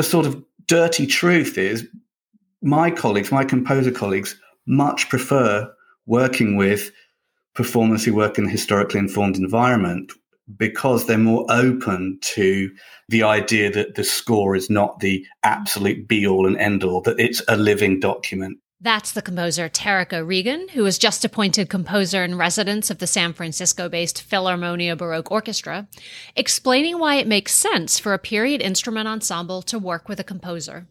the sort of dirty truth is my colleagues, my composer colleagues, much prefer working with performers who work in a historically informed environment because they're more open to the idea that the score is not the absolute be all and end all, that it's a living document. That's the composer Tarik O'Regan, who was just appointed composer in residence of the San Francisco based Philharmonia Baroque Orchestra, explaining why it makes sense for a period instrument ensemble to work with a composer.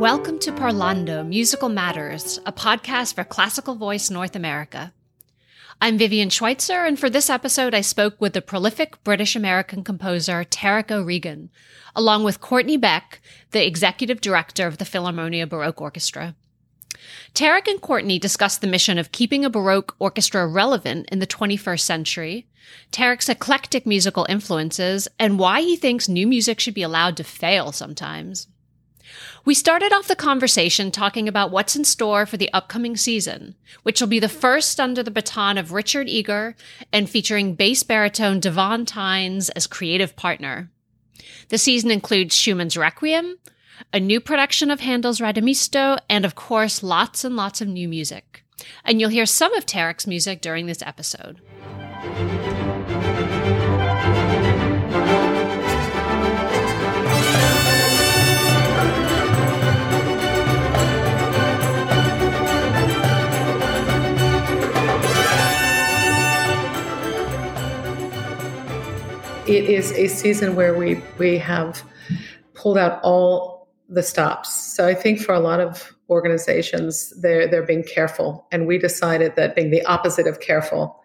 Welcome to Parlando Musical Matters, a podcast for Classical Voice North America. I'm Vivien Schweitzer, and for this episode, I spoke with the prolific British American composer Tarik O'Regan, along with Courtney Beck, the executive director of the Philharmonia Baroque Orchestra. Tarik and Courtney discussed the mission of keeping a Baroque orchestra relevant in the 21st century, Tarik's eclectic musical influences, and why he thinks new music should be allowed to fail sometimes. We started off the conversation talking about what's in store for the upcoming season, which will be the first under the baton of Richard Egarr and featuring bass baritone Davóne Tines as creative partner. The season includes Schumann's Requiem, a new production of Handel's Radamisto, and of course, lots and lots of new music. And you'll hear some of Tarik's music during this episode. It is a season where we we have pulled out all the stops. So I think for a lot of organizations, they're they're being careful, and we decided that being the opposite of careful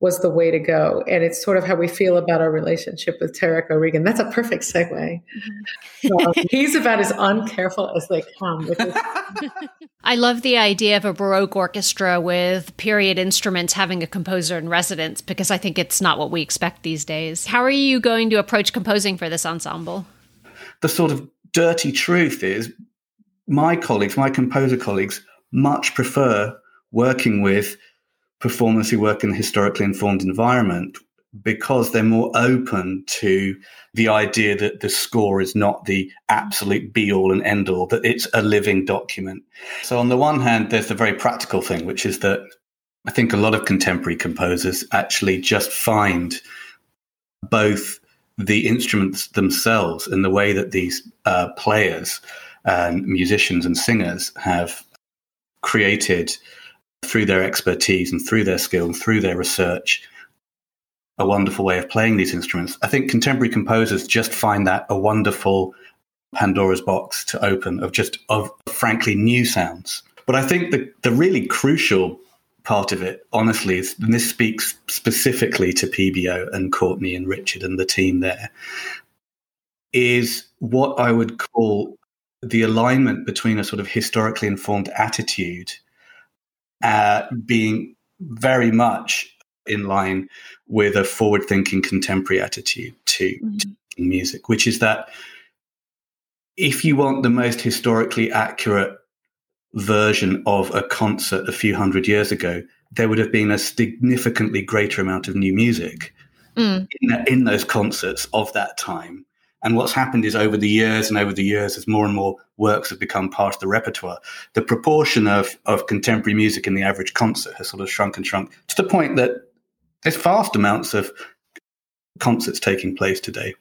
was the way to go. And it's sort of how we feel about our relationship with Tarik O'Regan. That's a perfect segue. Mm-hmm. um, he's about as uncareful as they come. I love the idea of a Baroque orchestra with period instruments having a composer in residence because I think it's not what we expect these days. How are you going to approach composing for this ensemble? The sort of dirty truth is my colleagues, my composer colleagues, much prefer working with performers who work in a historically informed environment because they're more open to the idea that the score is not the absolute be all and end all, that it's a living document. So, on the one hand, there's the very practical thing, which is that I think a lot of contemporary composers actually just find both the instruments themselves and the way that these uh, players and musicians and singers have created through their expertise and through their skill and through their research a wonderful way of playing these instruments. I think contemporary composers just find that a wonderful Pandora's box to open of just of frankly new sounds. But I think the, the really crucial part of it, honestly, is, and this speaks specifically to PBO and Courtney and Richard and the team there, is what I would call the alignment between a sort of historically informed attitude uh, being very much in line with a forward thinking contemporary attitude to, mm-hmm. to, music, which is that if you want the most historically accurate version of a concert a few hundred years ago, there would have been a significantly greater amount of new music mm. in, in those concerts of that time and what's happened is over the years and over the years, as more and more works have become part of the repertoire, the proportion of, of contemporary music in the average concert has sort of shrunk and shrunk to the point that there's vast amounts of concerts taking place today.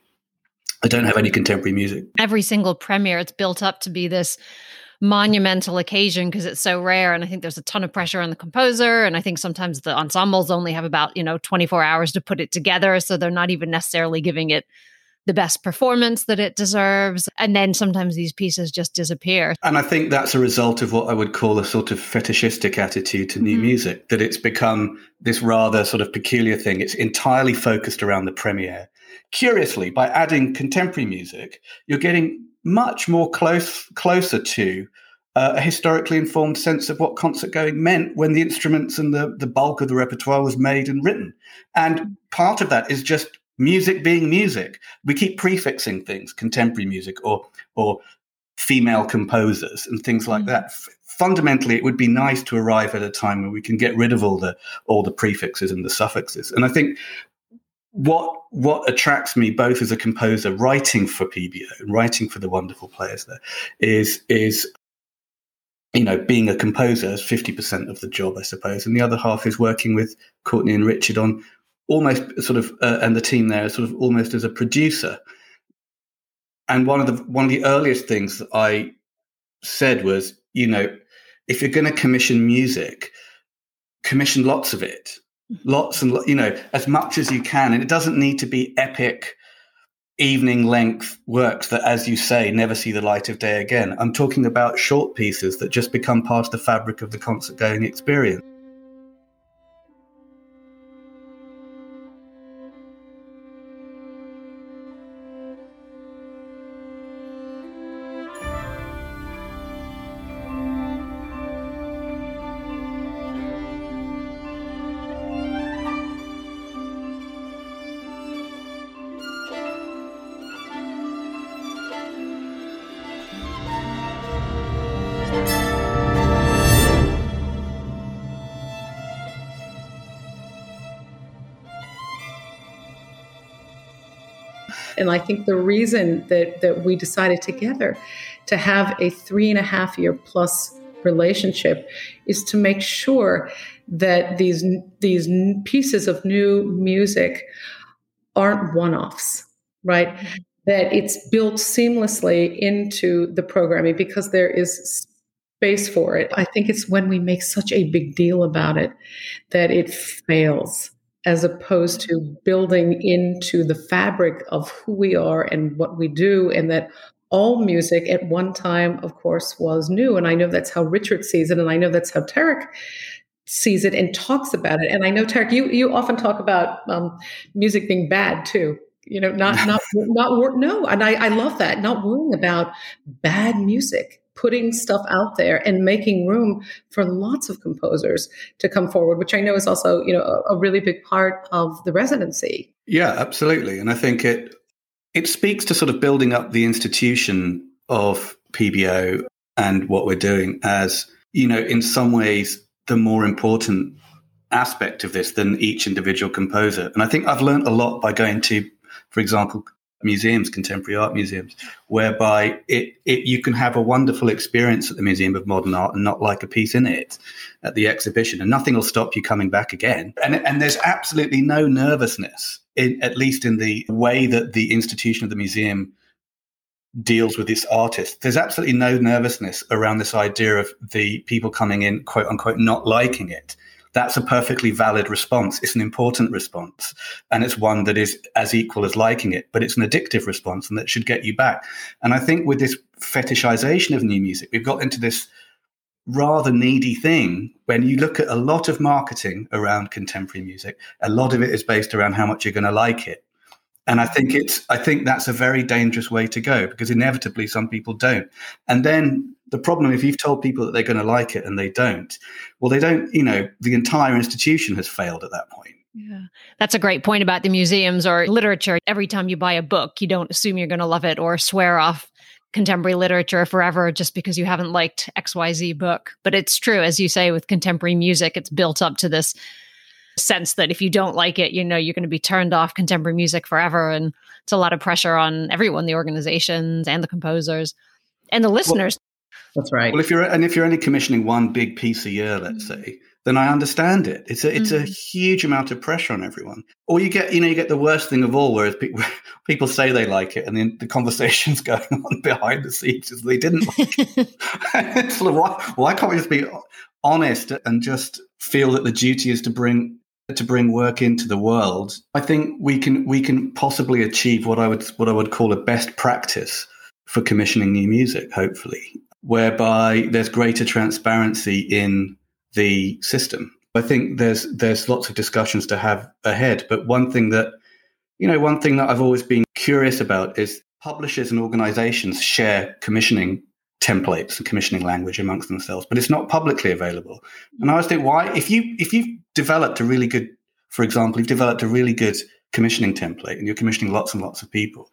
I don't have any contemporary music. Every single premiere, it's built up to be this monumental occasion because it's so rare and i think there's a ton of pressure on the composer and i think sometimes the ensembles only have about you know 24 hours to put it together so they're not even necessarily giving it the best performance that it deserves. And then sometimes these pieces just disappear. And I think that's a result of what I would call a sort of fetishistic attitude to new mm-hmm. music, that it's become this rather sort of peculiar thing. It's entirely focused around the premiere. Curiously, by adding contemporary music, you're getting much more close closer to uh, a historically informed sense of what concert going meant when the instruments and the, the bulk of the repertoire was made and written. And part of that is just music being music. We keep prefixing things, contemporary music or or female composers and things like mm. that. Fundamentally, it would be nice to arrive at a time where we can get rid of all the all the prefixes and the suffixes. And I think what what attracts me both as a composer writing for PBO and writing for the wonderful players there is is you know being a composer is 50% of the job I suppose and the other half is working with Courtney and Richard on almost sort of uh, and the team there sort of almost as a producer. And one of the one of the earliest things that I said was you know if you're going to commission music commission lots of it. Lots and you know as much as you can. And it doesn't need to be epic evening length works that as you say never see the light of day again. I'm talking about short pieces that just become part of the fabric of the concert going experience And I think the reason that, that we decided together to have a three and a half year plus relationship is to make sure that these these pieces of new music aren't one-offs right mm-hmm. that it's built seamlessly into the programming because there is space for it i think it's when we make such a big deal about it that it fails as opposed to building into the fabric of who we are and what we do, and that all music at one time, of course, was new. And I know that's how Richard sees it, and I know that's how Tarik sees it and talks about it. And I know Tarik, you you often talk about um, music being bad too. You know, not not not no, and I, I love that. Not worrying about bad music putting stuff out there and making room for lots of composers to come forward, which I know is also, you know, a, a really big part of the residency. Yeah, absolutely. And I think it it speaks to sort of building up the institution of PBO and what we're doing as, you know, in some ways the more important aspect of this than each individual composer. And I think I've learned a lot by going to, for example, museums, contemporary art museums, whereby it, it you can have a wonderful experience at the Museum of Modern Art and not like a piece in it at the exhibition, and nothing will stop you coming back again. And and there's absolutely no nervousness, in, at least in the way that the institution of the museum deals with this artist. There's absolutely no nervousness around this idea of the people coming in, quote unquote, not liking it that's a perfectly valid response. It's an important response. And it's one that is as equal as liking it, but it's an addictive response and that should get you back. And I think with this fetishization of new music, we've got into this rather needy thing when you look at a lot of marketing around contemporary music, a lot of it is based around how much you're going to like it. And I think it's I think that's a very dangerous way to go because inevitably some people don't. And then the problem if you've told people that they're going to like it and they don't, well they don't, you know, the entire institution has failed at that point. Yeah. That's a great point about the museums or literature. Every time you buy a book, you don't assume you're going to love it or swear off contemporary literature forever just because you haven't liked XYZ book. But it's true, as you say, with contemporary music, it's built up to this sense that if you don't like it, you know, you're going to be turned off contemporary music forever. And it's a lot of pressure on everyone, the organizations and the composers and the listeners. That's right. Well, if you're and if you're only commissioning one big piece a year, let's mm-hmm. say, then I understand it. It's a it's mm-hmm. a huge amount of pressure on everyone. Or you get you know you get the worst thing of all, whereas people people say they like it, and then the conversations going on behind the scenes is they didn't like it. it's like, why, why can't we just be honest and just feel that the duty is to bring to bring work into the world, I think we can we can possibly achieve what I would what I would call a best practice for commissioning new music, hopefully, whereby there's greater transparency in the system. I think there's there's lots of discussions to have ahead, but one thing that you know, one thing that I've always been curious about is publishers and organizations share commissioning templates and commissioning language amongst themselves, but it's not publicly available. And I always think, why? If you if you've developed a really good, for example, you've developed a really good commissioning template and you're commissioning lots and lots of people,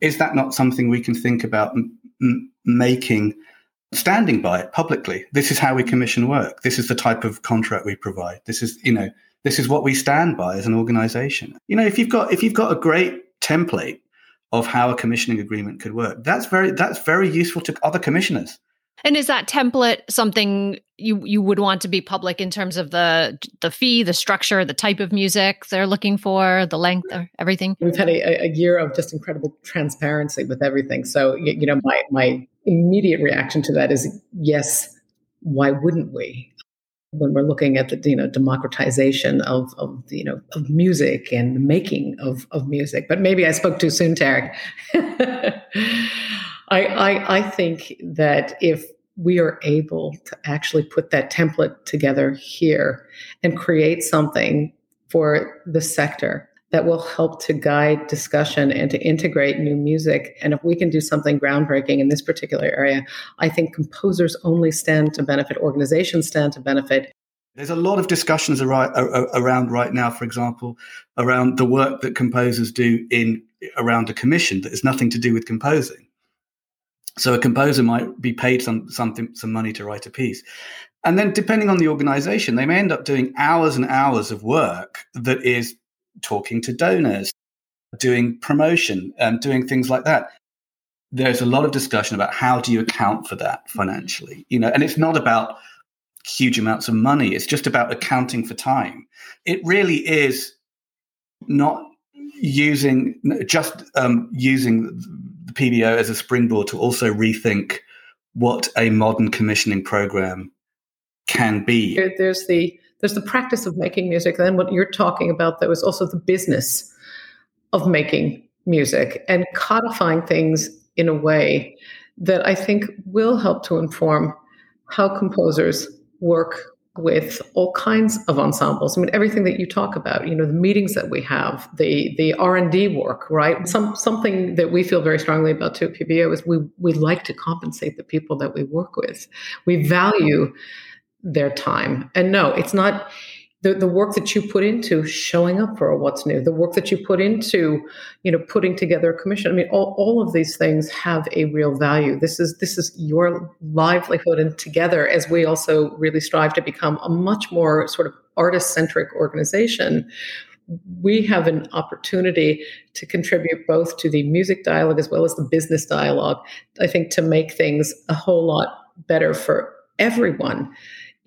is that not something we can think about m- making standing by it publicly. This is how we commission work. This is the type of contract we provide. This is, you know, this is what we stand by as an organization. You know, if you've got if you've got a great template of how a commissioning agreement could work, that's very that's very useful to other commissioners. And is that template something you you would want to be public in terms of the the fee, the structure, the type of music they're looking for, the length, uh, everything? We've had a, a year of just incredible transparency with everything. So you know, my my immediate reaction to that is yes. Why wouldn't we? when we're looking at the you know democratization of of you know of music and the making of of music. But maybe I spoke too soon, Tarik. I, I I think that if we are able to actually put that template together here and create something for the sector that will help to guide discussion and to integrate new music. And if we can do something groundbreaking in this particular area, I think composers only stand to benefit, organizations stand to benefit. There's a lot of discussions around right now, for example, around the work that composers do in around a commission that has nothing to do with composing. So a composer might be paid some something some money to write a piece. And then depending on the organization, they may end up doing hours and hours of work that is talking to donors, doing promotion, and um, doing things like that. There's a lot of discussion about how do you account for that financially, you know, and it's not about huge amounts of money. It's just about accounting for time. It really is not using just um, using the PBO as a springboard to also rethink what a modern commissioning program can be. There's the there's the practice of making music. Then what you're talking about, though, is also the business of making music and codifying things in a way that I think will help to inform how composers work with all kinds of ensembles. I mean, everything that you talk about, you know, the meetings that we have, the the R and D work, right? Some something that we feel very strongly about too at PBO is we we like to compensate the people that we work with. We value their time. And no, it's not the, the work that you put into showing up for what's new, the work that you put into, you know, putting together a commission. I mean, all, all of these things have a real value. This is this is your livelihood and together as we also really strive to become a much more sort of artist-centric organization. We have an opportunity to contribute both to the music dialogue as well as the business dialogue. I think to make things a whole lot better for everyone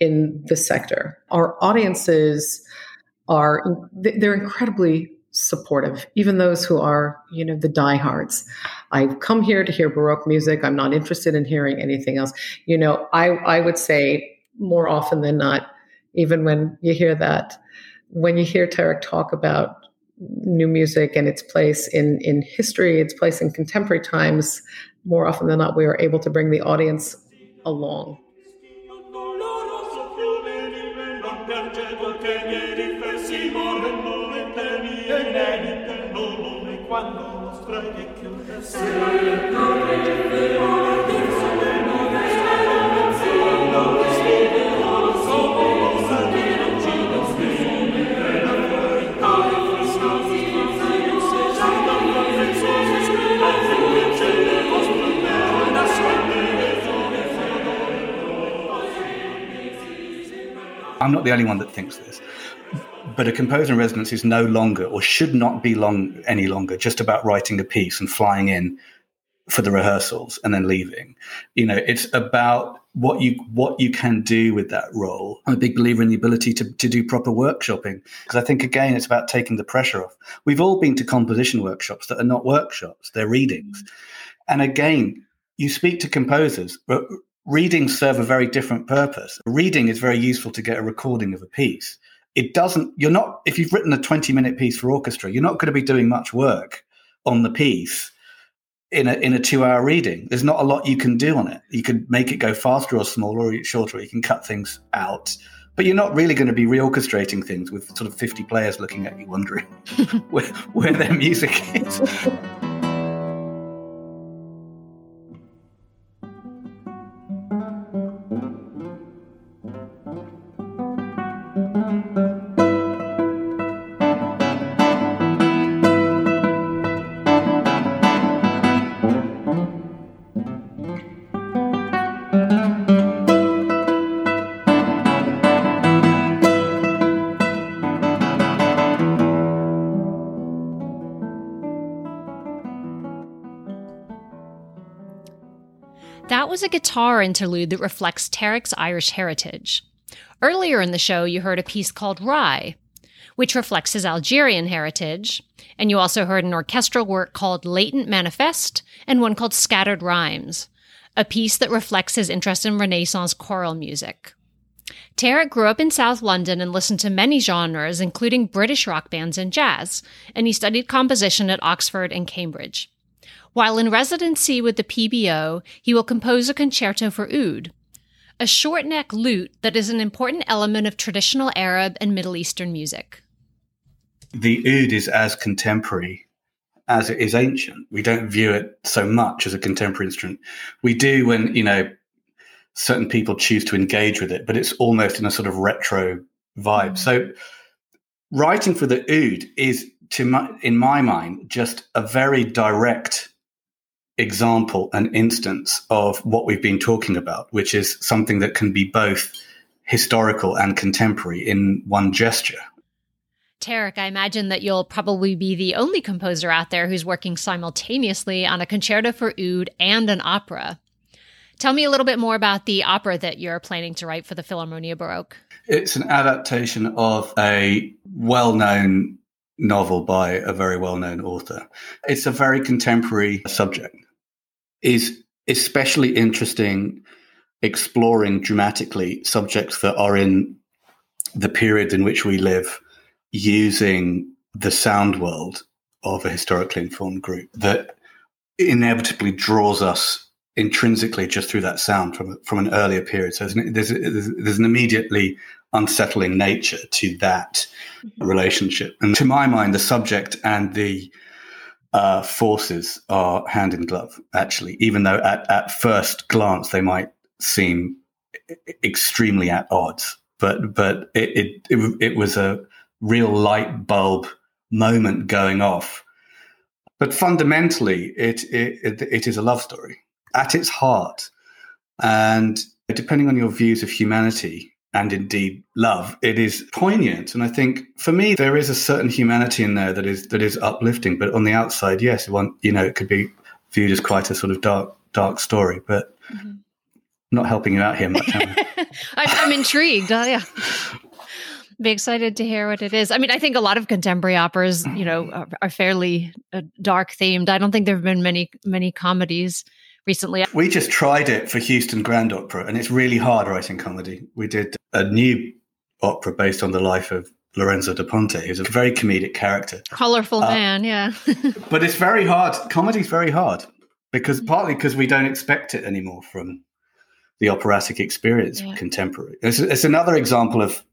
in the sector. Our audiences are they're incredibly supportive, even those who are, you know, the diehards. I've come here to hear Baroque music. I'm not interested in hearing anything else. You know, I, I would say more often than not, even when you hear that, when you hear Tarik talk about new music and its place in, in history, its place in contemporary times, more often than not, we are able to bring the audience along. I'm not the only one that thinks this. But a composer in residence is no longer, or should not be long any longer, just about writing a piece and flying in for the rehearsals and then leaving. You know, it's about what you what you can do with that role. I'm a big believer in the ability to, to do proper workshopping because I think again it's about taking the pressure off. We've all been to composition workshops that are not workshops; they're readings. And again, you speak to composers, but readings serve a very different purpose. Reading is very useful to get a recording of a piece. It doesn't. You're not if you've written a 20 minute piece for orchestra, you're not going to be doing much work on the piece in a in a two hour reading. There's not a lot you can do on it. You can make it go faster or smaller or shorter. You can cut things out, but you're not really going to be reorchestrating things with sort of 50 players looking at you, wondering where, where their music is. a guitar interlude that reflects Tarik's Irish heritage. Earlier in the show, you heard a piece called Rye, which reflects his Algerian heritage. And you also heard an orchestral work called Latent Manifest and one called Scattered Rhymes, a piece that reflects his interest in Renaissance choral music. Tarik grew up in South London and listened to many genres, including British rock bands and jazz, and he studied composition at Oxford and Cambridge. While in residency with the PBO, he will compose a concerto for oud, a short neck lute that is an important element of traditional Arab and Middle Eastern music. The oud is as contemporary as it is ancient. We don't view it so much as a contemporary instrument. We do when, you know, certain people choose to engage with it, but it's almost in a sort of retro vibe. So writing for the oud is to my, in my mind just a very direct example and instance of what we've been talking about, which is something that can be both historical and contemporary in one gesture. Tarik, I imagine that you'll probably be the only composer out there who's working simultaneously on a concerto for oud and an opera. Tell me a little bit more about the opera that you're planning to write for the Philharmonia Baroque. It's an adaptation of a well known novel by a very well known author. It's a very contemporary subject. Is especially interesting exploring dramatically subjects that are in the period in which we live using the sound world of a historically informed group that inevitably draws us intrinsically just through that sound from from an earlier period. So there's there's, there's an immediately unsettling nature to that mm-hmm. relationship, and to my mind, the subject and the uh, forces are hand in glove. Actually, even though at at first glance they might seem extremely at odds, but but it it, it, it was a real light bulb moment going off. But fundamentally, it, it, it is a love story at its heart. And depending on your views of humanity and indeed love, it is poignant. And I think for me, there is a certain humanity in there that is that is uplifting. But on the outside, yes, one you know, it could be viewed as quite a sort of dark dark story. But mm-hmm. not helping you out here much. I'm, intrigued. Oh, yeah. Be excited to hear what it is. I mean, I think a lot of contemporary operas, you know, are, are fairly uh, dark themed. I don't think there have been many many comedies recently. We just tried it for Houston Grand Opera, and it's really hard writing comedy. We did a new opera based on the life of Lorenzo da Ponte, who's a very comedic character. Colorful uh, man, yeah. but it's very hard. Comedy's very hard because partly because we don't expect it anymore from the operatic experience yeah. contemporary. It's, it's, another example of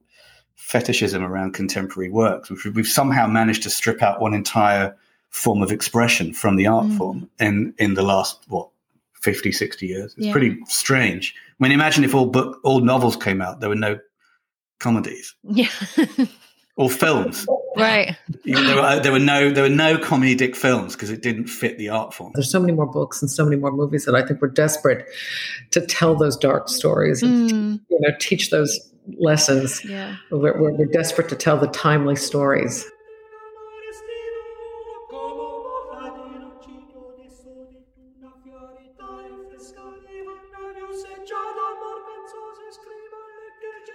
fetishism around contemporary works, which we've somehow managed to strip out one entire form of expression from the art mm. form in in the last what 50, 60 years. It's yeah. pretty strange. I mean, imagine if all book, all novels came out, there were no comedies. Yeah. or films. Right. there, were, there were no there were no comedic films because it didn't fit the art form. There's so many more books and so many more movies that I think we're desperate to tell those dark stories and mm. you know teach those lessons. Yeah. We're, we're, we're desperate to tell the timely stories.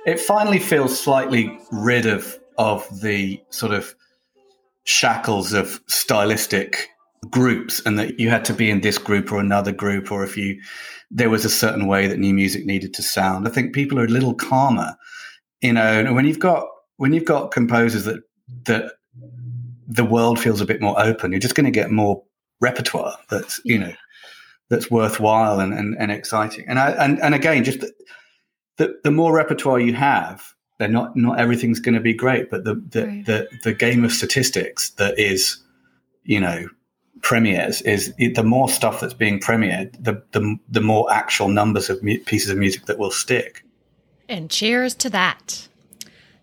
It finally feels slightly rid of of the sort of shackles of stylistic groups and that you had to be in this group or another group or if you there was a certain way that new music needed to sound. I think people are a little calmer you know and when you've got when you've got composers that that the world feels a bit more open you're just going to get more repertoire that's you know that's worthwhile and, and, and exciting. And I, and and again just the, the more repertoire you have, they're not not everything's going to be great, but the the, right. the the game of statistics that is, you know, premieres is the more stuff that's being premiered, the the the more actual numbers of mu- pieces of music that will stick. And cheers to that.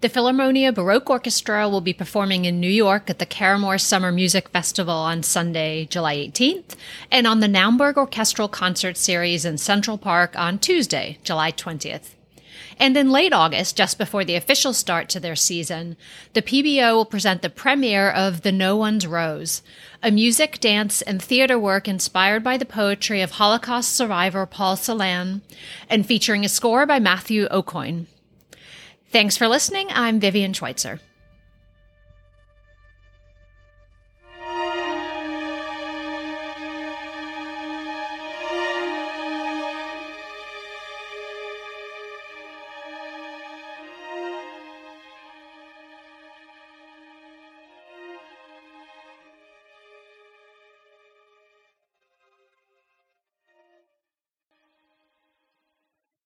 The Philharmonia Baroque Orchestra will be performing in New York at the Caramoor Summer Music Festival on Sunday, July 18th, and on the Naumburg Orchestral Concert Series in Central Park on Tuesday, July 20th. And in late August, just before the official start to their season, the PBO will present the premiere of The No One's Rose, a music, dance, and theater work inspired by the poetry of Holocaust survivor Paul Celan and featuring a score by Matthew Aucoin. Thanks for listening. I'm Vivien Schweitzer.